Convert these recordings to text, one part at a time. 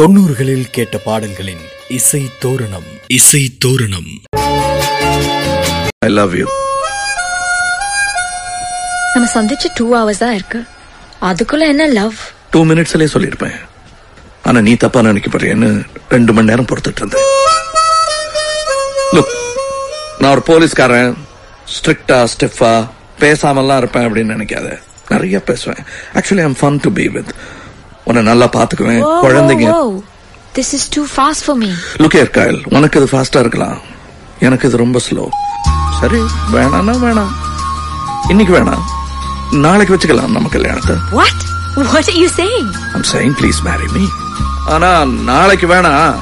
தொண்ணூறுகளில் கேட்ட பாடல்களின் இசை தோரணம். இசை தோரணம். ஐ லவ் யூ நம்ம சந்திச்சு டூ ஹவர்ஸ் தான் இருக்கு. அதுக்குள்ள என்ன லவ் டூ மினிட்ஸ்லயே சொல்லியிருப்பேன். ஆனா நீ தப்பா நினைக்கப்படுறேன்னு ரெண்டு மணி நேரம் பொறுத்துட்டு இருந்தேன். நான் ஒரு போலீஸ்காரன். ஸ்ட்ரிக்டா ஸ்டிஃபா பேசாமலாம் இருப்பேன் அப்படின்னு நினைக்காத. நிறைய பேசுவேன். Actually I'm fun to be with உன்னை நல்லா பாத்துக்குவேன் குழந்தைங்க. This is too fast for me look here Kayal உனக்கு இது ஃபாஸ்டா இருக்கலாம். எனக்கு இது ரொம்ப ஸ்லோ சரி வேணாம்னா வேணாம். இன்னைக்கு வேணாம். நாளைக்கு வச்சுக்கலாம் நம்ம கல்யாணத்தை. What what are you saying I'm saying please marry me. ஆனா நாளைக்கு வேணாம்.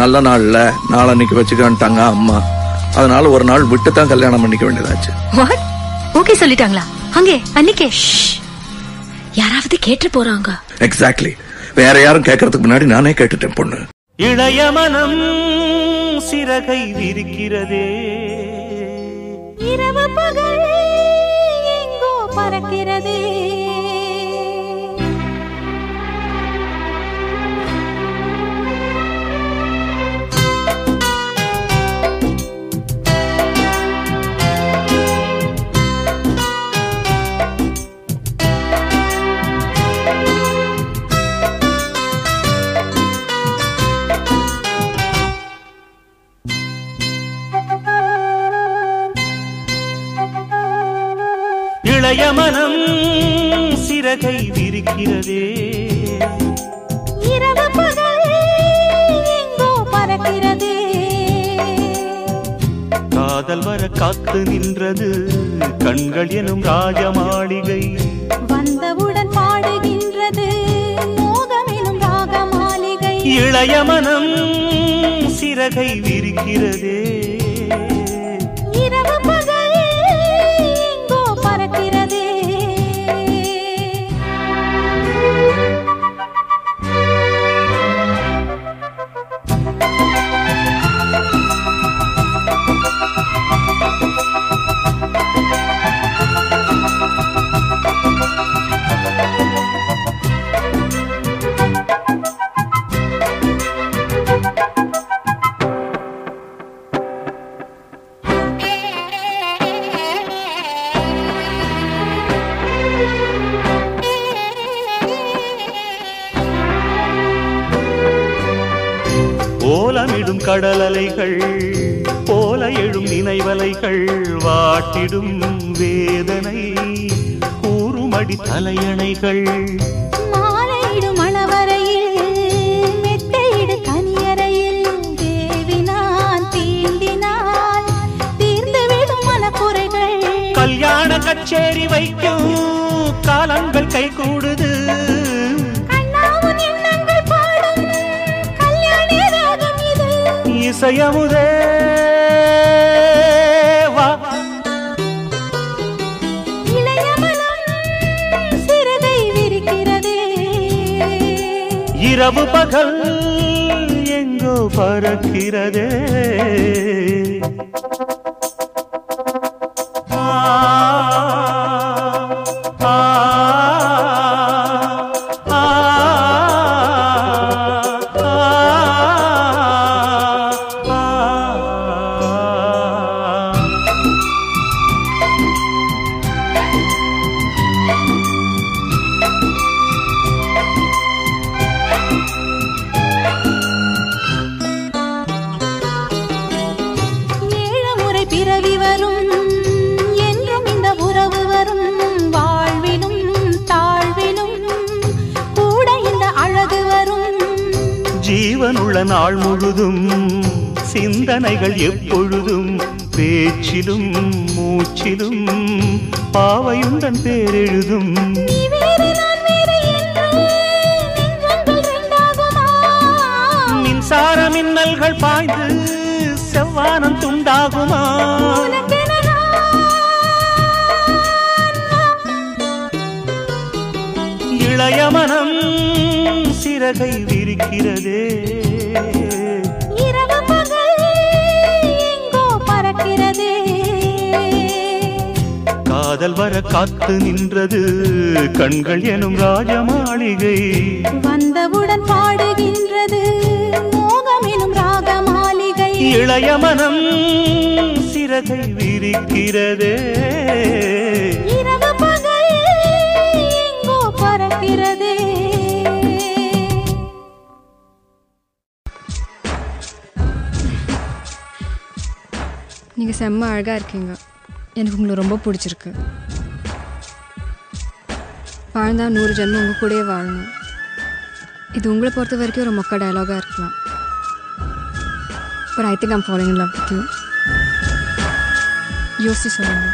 நல்ல நாள்ல நாளன்னைக்கு வச்சுக்கான்ட்டாங்க அம்மா. அதனால ஒரு நாள் விட்டு தான் கல்யாணம் பண்ணிக்க வேண்டியதாச்சு. ஓகே சொல்லிட்டாங்களா? அங்கே அன்னிக்கே. யாராவது கேட்டு போறாங்க. எக்ஸாக்ட்லி வேற யாரும் கேட்கறதுக்கு முன்னாடி நானே கேட்டுட்டேன் பொண்ணு. இளைய மனம் சிறகை விரிக்கிறதே. இரவு பகல் எங்கோ பறக்கிறதே. இளைய மனம் சிறகை விரிக்கிறதே. இரவு பகல் எங்கோ பறக்கிறதே. காதல் வர காத்து நின்றது கண்கள் எனும் ராஜ மாளிகை. வந்தவுடன் பாடுகின்றது மோகமெனும் ராக மாளிகை. இளைய மனம் சிறகை விரிக்கிறதே. தலையணைகள். மாலையிடும் மணவரையில் மெத்தையிடு கனியறையில் தேவினான் தீண்டினான் தீர்ந்துவிடும் மனக்குறைகள் கல்யாண கச்சேரி வைக்கும் காலங்கள் கை கூடுது. இசையமுதே இரவு பகல் எங்கோ பறக்கிறதே. நாள் முழுதும் சிந்தனைகள் எப்பொழுதும் பேச்சிலும் மூச்சிலும் பாவையுடன் பேரெழுதும். மின்சார மின்னல்கள் பாய்ந்து செவ்வானம் துண்டாகுமா? இளைய மனம் சிறகை விரிக்கிறதே. காதல் வர காத்து நின்றது. கண்கள் எனும் ராஜ மாளிகை வந்தவுடன் பாடுகின்றது. மோகம் எனும் ராக மாளிகை இளைய மனம் சிறகை விரிக்கிறதே. இரவு பகல் எங்கோ பறக்கிறதே. நீங்கள் செம்ம அழகாக இருக்கீங்க. எனக்கு உங்களை ரொம்ப பிடிச்சிருக்கு. வாழ்ந்தா நூறு ஜென்மம் உங்கள் கூடயே வாழணும். இது உங்களை பொறுத்த வரைக்கும் ஒரு மொக்க டயலாகாக இருக்கலாம். But I think I'm following love with you யோசிச்சு சொல்லுங்க.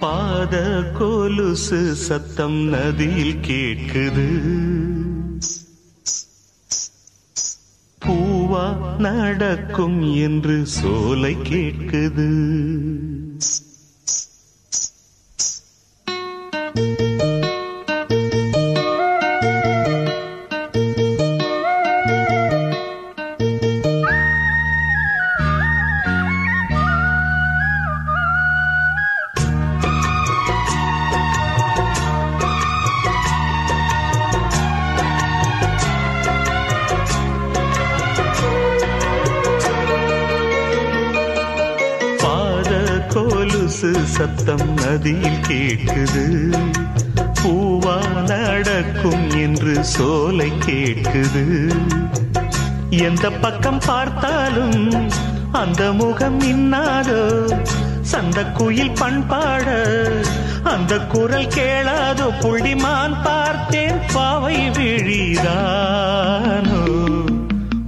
பாத கொலுசு சத்தம் நதியில் கேட்குது. நடக்கும் என்று சோலை கேட்குது. சத்தம் கேட்குது. பூவா நடக்கும் என்று சோலை கேட்குது. எந்த பக்கம் பார்த்தாலும் அந்த முகம் இன்னாதோ சந்த குயில் பண்பாட அந்த குரல் கேளாதோ புள்ளிமான் பார்த்தேன் பாவை விழிதானோ.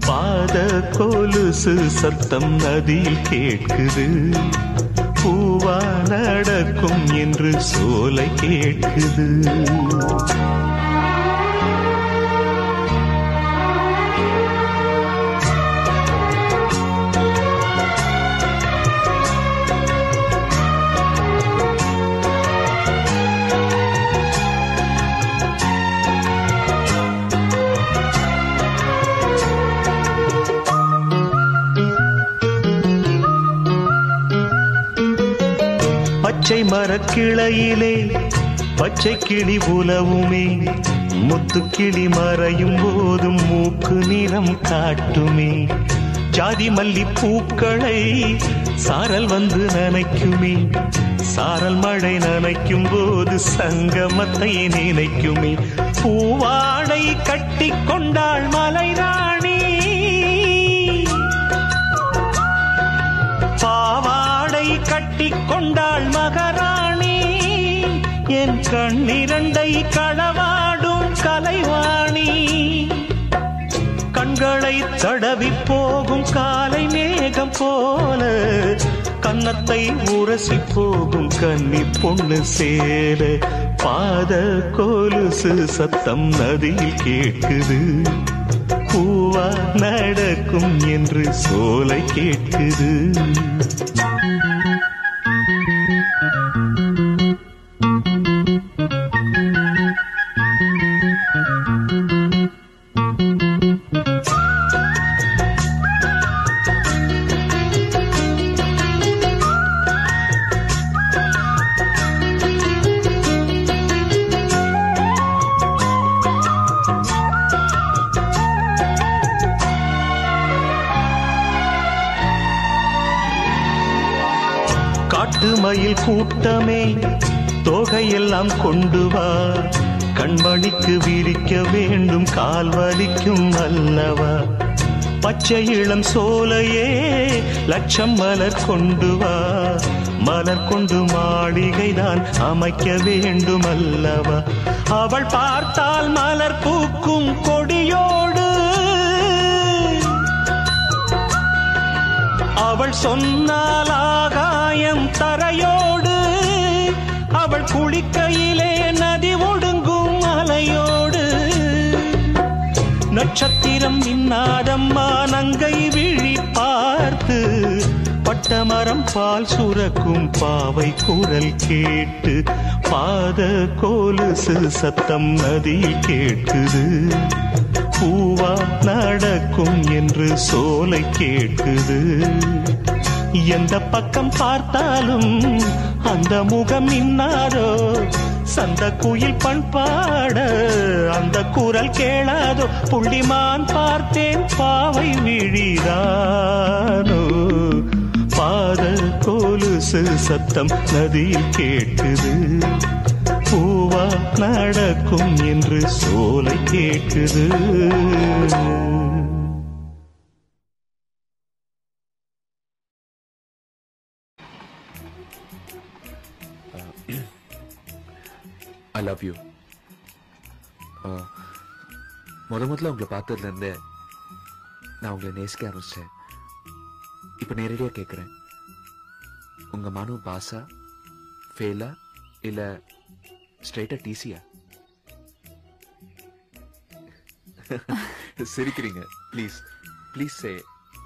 பாத கொலுசு சத்தம் நதியில் கேட்குது. நடக்கும் என்று சோலை கேட்குது. பச்சை மரக்கிளையிலே பச்சை கிளி உலவுமே. முத்துக்கிளி மறையும் போதும் மூக்கு நிறம் காட்டுமே. ஜாதி மல்லி பூக்களை சாரல் வந்து நனைக்குமே. சாரல் மழை நனைக்கும் போது சங்கமத்தை நினைக்குமே. பூவாடை கட்டி கொண்டாள் மலைதான் கட்டி கொண்டாள் மகாராணி. என் கண்ணிரண்டை களவாடும் கலைவாணி. கண்களை தடவி போகும் காலை மேகம் போல கன்னத்தை உரசி போகும் கன்னி பொண்ணு சேர பாத கொலுசு சத்தம் நதியில் கேட்குது. பூவா நடக்கும் என்று சோலை கேட்குது. பச்சை இளம் சோலையே லட்சம் மலர் கொண்டு வா. மலர் கொண்டு மாளிகைதான் அமைக்க வேண்டும் அல்லவா அவள் பார்த்தால் மலர் பூக்கும் கொடியோடு. அவள் சொன்னால் ஆகாயம் தரையோடு. அவள் குளிக்கையிலே நட்சத்திரம் இன்னாதம்மா நங்கை விழி பார்த்து. பட்டமரம் பால் சுரக்கும் பாவை குரல் கேட்டு. பாத கோலுசு சத்தம் நதி கேட்குது பூவா நடக்கும் என்று சோலை கேட்குது எந்த பக்கம் பார்த்தாலும் அந்த முகம் இன்னாரோ சந்த குயில் பண்பாட அந்த குரல் கேளாதோ புள்ளிமான் பார்த்தேன் பாவை விழிதானோ? பாத கொலுசு சத்தம் நதியில் கேட்குது பூவா நடக்கும் என்று சோலை கேட்குது ஐ லவ் யூ முத முதல்ல உங்களை பார்த்ததுலேருந்து நான் உங்களை நேசிக்க ஆரம்பிச்சிட்டேன் இப்போ நேரடியாக கேட்குறேன் உங்கள் மனு பாஸா ஃபெயிலா இல்லை ஸ்ட்ரைட்டாக டிசியா? சிரிக்கிறீங்க. Please please say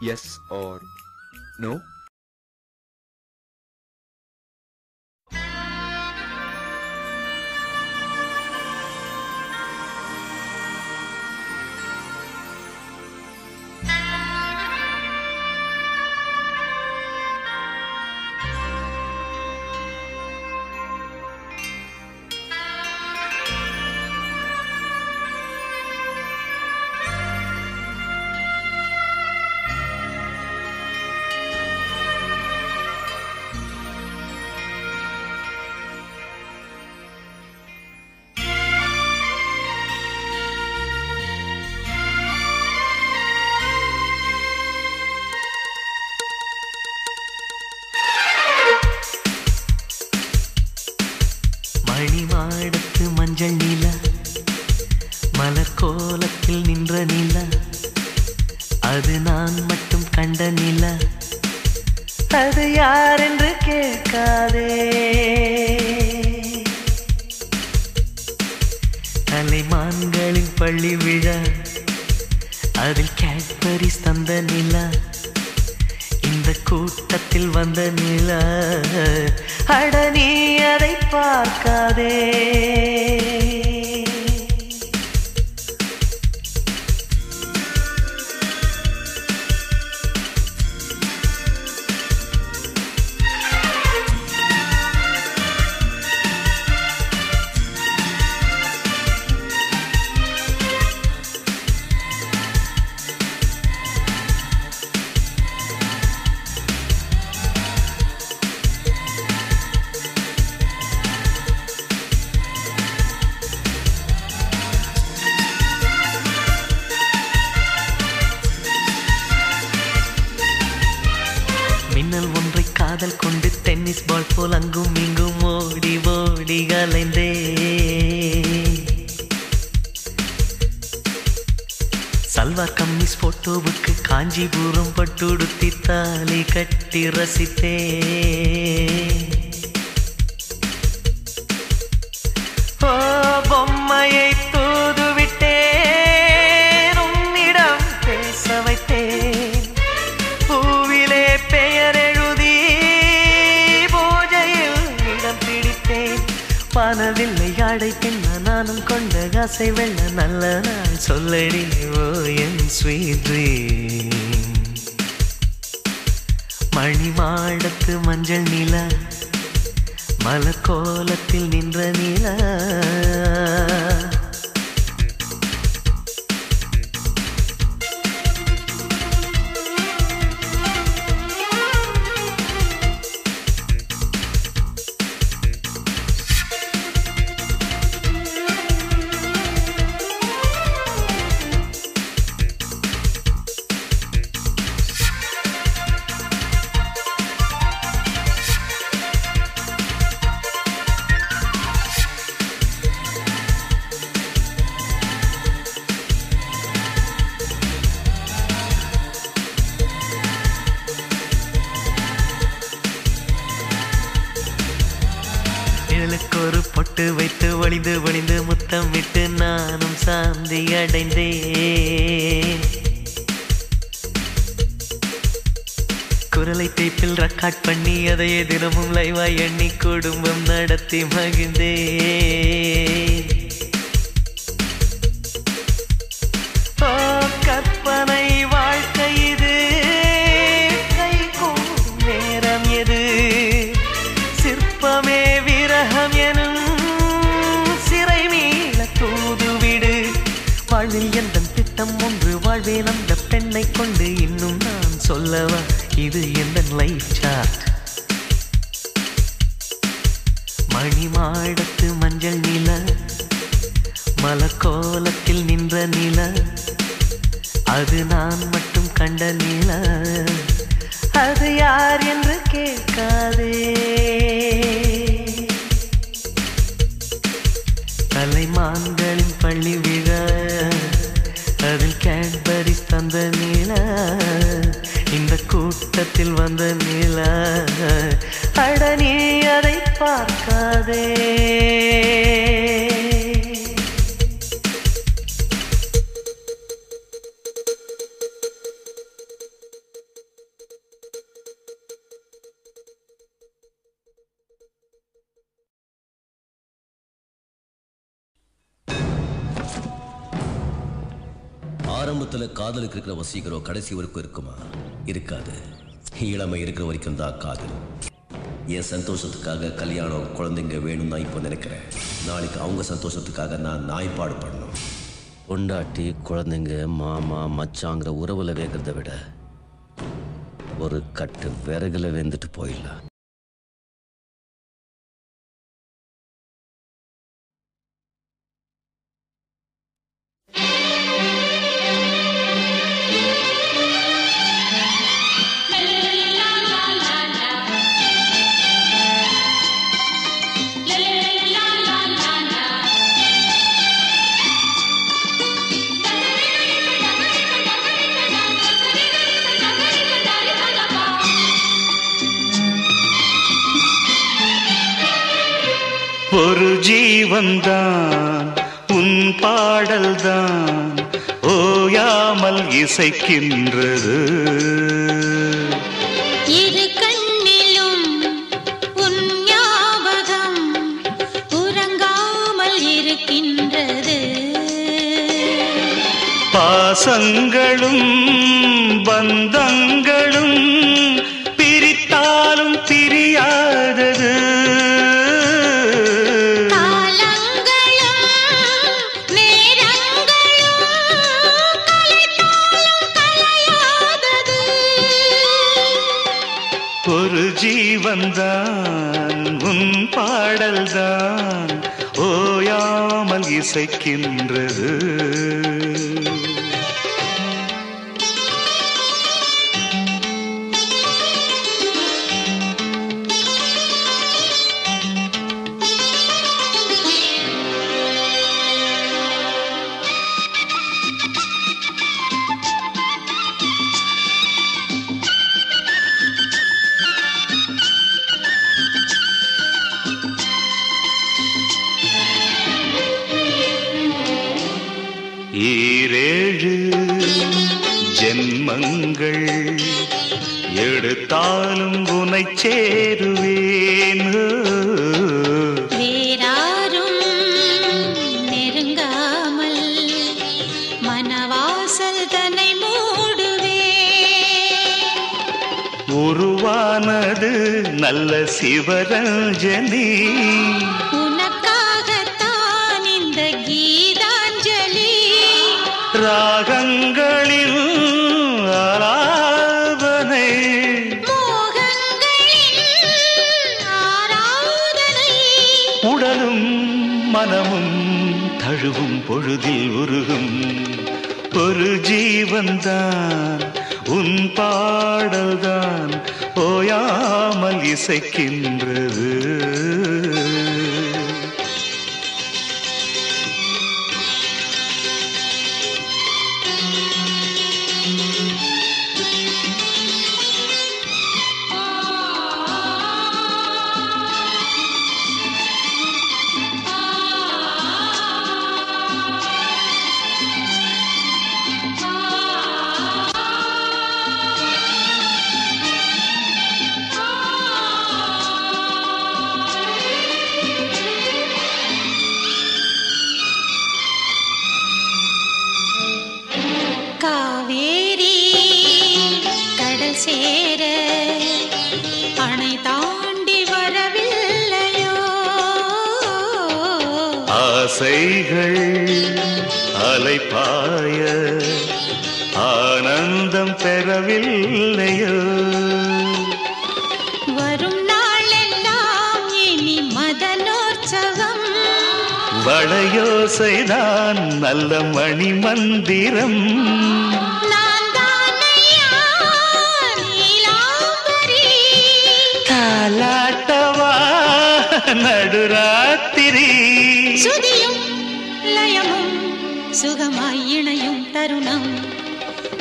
yes or no காணவில்லை அடைப்பின் நானும் கொண்ட ஆசை வெள்ள நல்ல நாள் சொல்லடி ஓ என் ஸ்வீட் மணிமாடத்து மஞ்சள் நில மலக்கோலத்தில் நின்ற நிலா. போட்டு வைத்து ஒளிந்து ஒளிந்து முத்தம் விட்டு நானும் சாந்தி அடைந்தேன். குரலை டேப்பில் ரெக்கார்ட் பண்ணி அதையே தினமும் லைவாய் எண்ணி குடும்பம் நடத்தி மகிழ்ந்தேன். வட்டம் ஒன்று வாழ்வேன் அந்த பெண்ணை கொண்டு இன்னும் நான் சொல்லவா? இது எந்த லைஃப் சார்ட் மணி மாடத்து மஞ்சள் நில மலக்கோலத்தில் நின்ற நில அது நான் மட்டும் கண்ட நில. அது யார் என்று கேட்காதே. தலைமான் கூட்டத்தில் வந்த நில. அட நீ அதை பார்க்காதே. ஆரம்பத்துல காதலுக்கு இருக்கிற வசீகரம் கடைசி வரைக்கும் இருக்குமா? இருக்காது. இளமை இருக்கிற வரைக்கும் தான் காதல். என் சந்தோஷத்துக்காக கல்யாணம் குழந்தைங்க வேணும்னா தான் இப்போ நினைக்கிறேன். நாளைக்கு அவங்க சந்தோஷத்துக்காக நான் நாய்ப்பாடு பண்ணணும். பொண்டாட்டி குழந்தைங்க மாமா மச்சாங்கிற உறவுல வேகிறத விட ஒரு கட்டு விறகுல வெந்துட்டு போயிடலாம். ஒரு ஜீவன்தான் உன் பாடல்தான் ஓயாமல் இசைக்கின்றது. இரு கண்ணிலும் உன் ஞாபகம் உறங்காமல் இருக்கின்றது. பாசங்களும் பந்தங்களும் ஒரு ஜீவன்தான் உன் பாடல்தான் ஓயாமல் இசைக்கின்றது. நல்ல சிவரஞ்சனி. உனக்காகத்தான் இந்த கீதாஞ்சலி. ராகங்களில் ஆராதனை. உடலும் மனமும் தழுவும் பொழுதில் உருகும். ஒரு ஜீவன்தான் உன் பாடல்தான். இசைக்கின்றது வளையோசைதான் நல்ல மணி மந்திரம் தாலாட்டவா நடுராத்திரி. சுதியும் லயமும் சுகமாய் இணையும் தருணம்.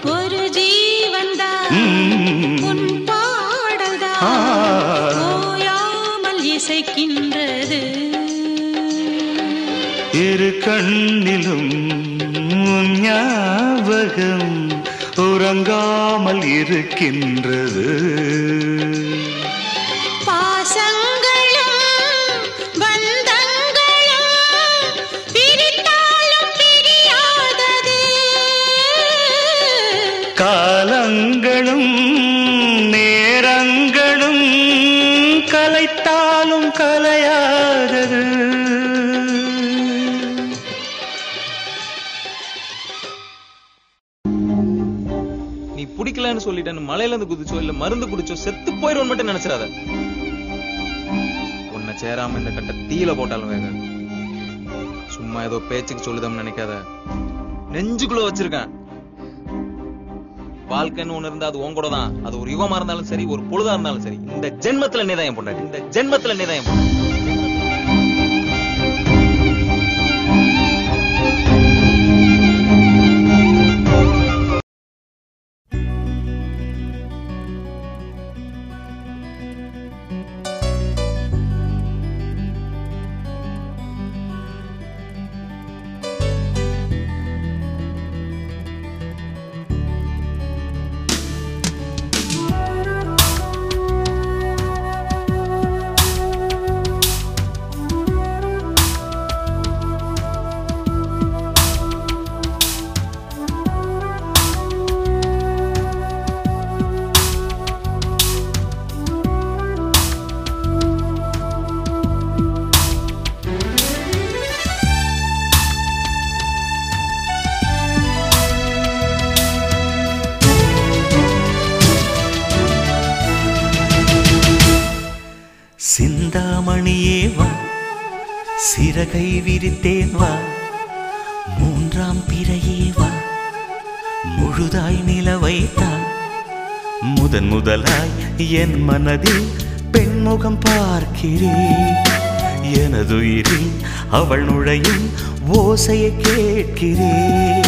ஒரு ஜீவன்தான் ம். உன் பாடல்தான். ஓயாமல் இசைக்கின்றது. வேறு கண்ணிலும் ஞாபகம் உறங்காமல் இருக்கின்றது. சொல்லிட்டேன்னு மலையில இருந்து குதிச்சோ இல்ல மருந்து குடிச்சோ செத்து போயிடுவோம் மட்டும் நினைச்சிடாத. உன்னை சேராம இந்த கட்ட தீல போட்டாலும் வேக சும்மா ஏதோ பேச்சுக்கு சொல்லுதம் நினைக்காத. நெஞ்சுக்குள்ள வச்சிருக்கேன். வாழ்க்கைன்னு ஒண்ணு இருந்தா அது உன் கூட தான். அது ஒரு யுகமா இருந்தாலும் சரி ஒரு பொழுதா இருந்தாலும் சரி. இந்த ஜென்மத்துல நீதான் என் பொண்டாட்டி. இந்த ஜென்மத்துல நீதான் என் பொண்டாட்டி. சிந்தாமணியே வா. சிறகை விரித்தேன் வா. மூன்றாம் பிறையே வா. முழுதாய் நிலவைத்தான் முதன் முதலாய் என் மனதில் பெண்முகம் பார்க்கிறேன். எனதுயிரில் அவள் நுழையும் ஓசையை கேட்கிறேன்.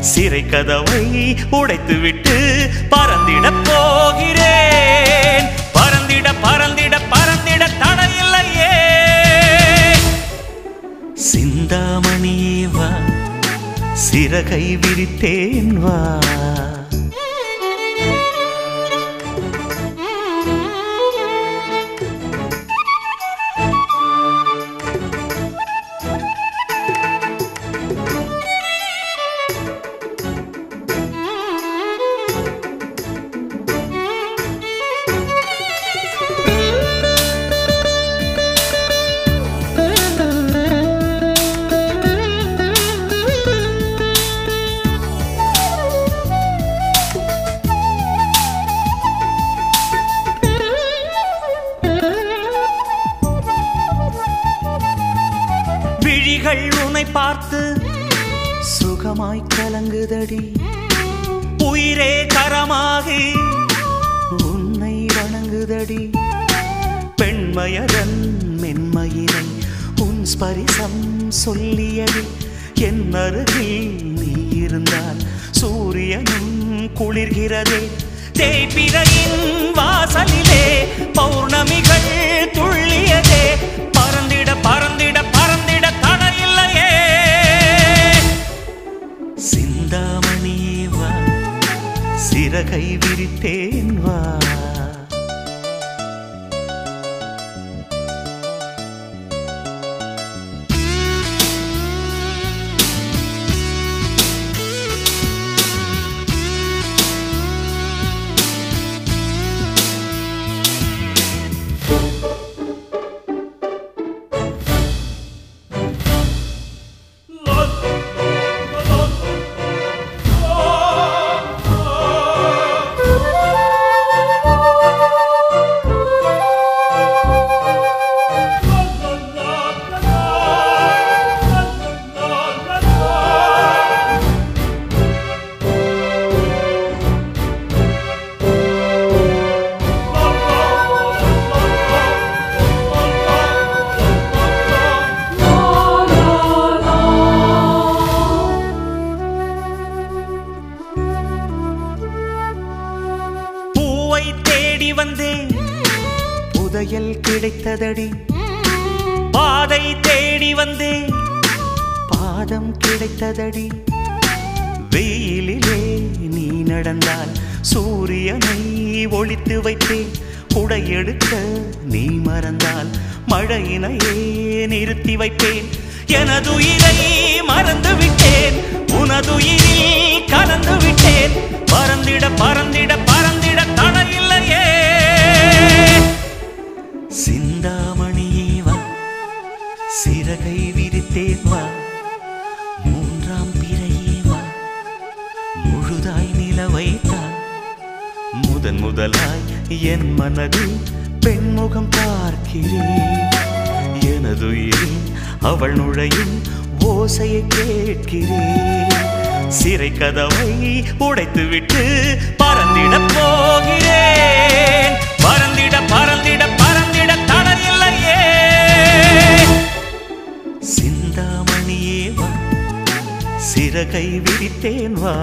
சிறை கதவை உடைத்துவிட்டு பறந்திட போகிறேன். பறந்திட பறந்திட பறந்திட சிந்தாமணியே வா. சிறகை விரித்தேன் வா. தேய்பிறையின் வாசலிலே பௌர்ணமிகள் துள்ளியதே. பறந்திட பறந்திட பறந்திட தடையில்லையே. சிந்தாமணியே வா சிறகை விரித்தே. மழையினையே நிறுத்தி வைப்பேன். எனதுயிரை மறந்து விட்டேன் உனதுயிரில் கலந்து விட்டேன் பறந்திட பறந்திட பறந்திட தடையில்லையே. சிந்தாமணியே வா சிறகை விரித்தேன் வா மூன்றாம் பிறையே வா முழுதாய் நிலவைத்தான் முதன் முதலாய் என் மனதில் பெண்முகம் பார்க்கிறேன். எனதுயிரில் அவள் நுழையும் ஓசையை கேட்கிறேன். சிறை கதவை உடைத்துவிட்டு பறந்திட போகிறேன். பறந்திட பறந்திட பறந்திட தடையில்லையே சிந்தாமணியே வா சிறகை விரித்தேன் வா.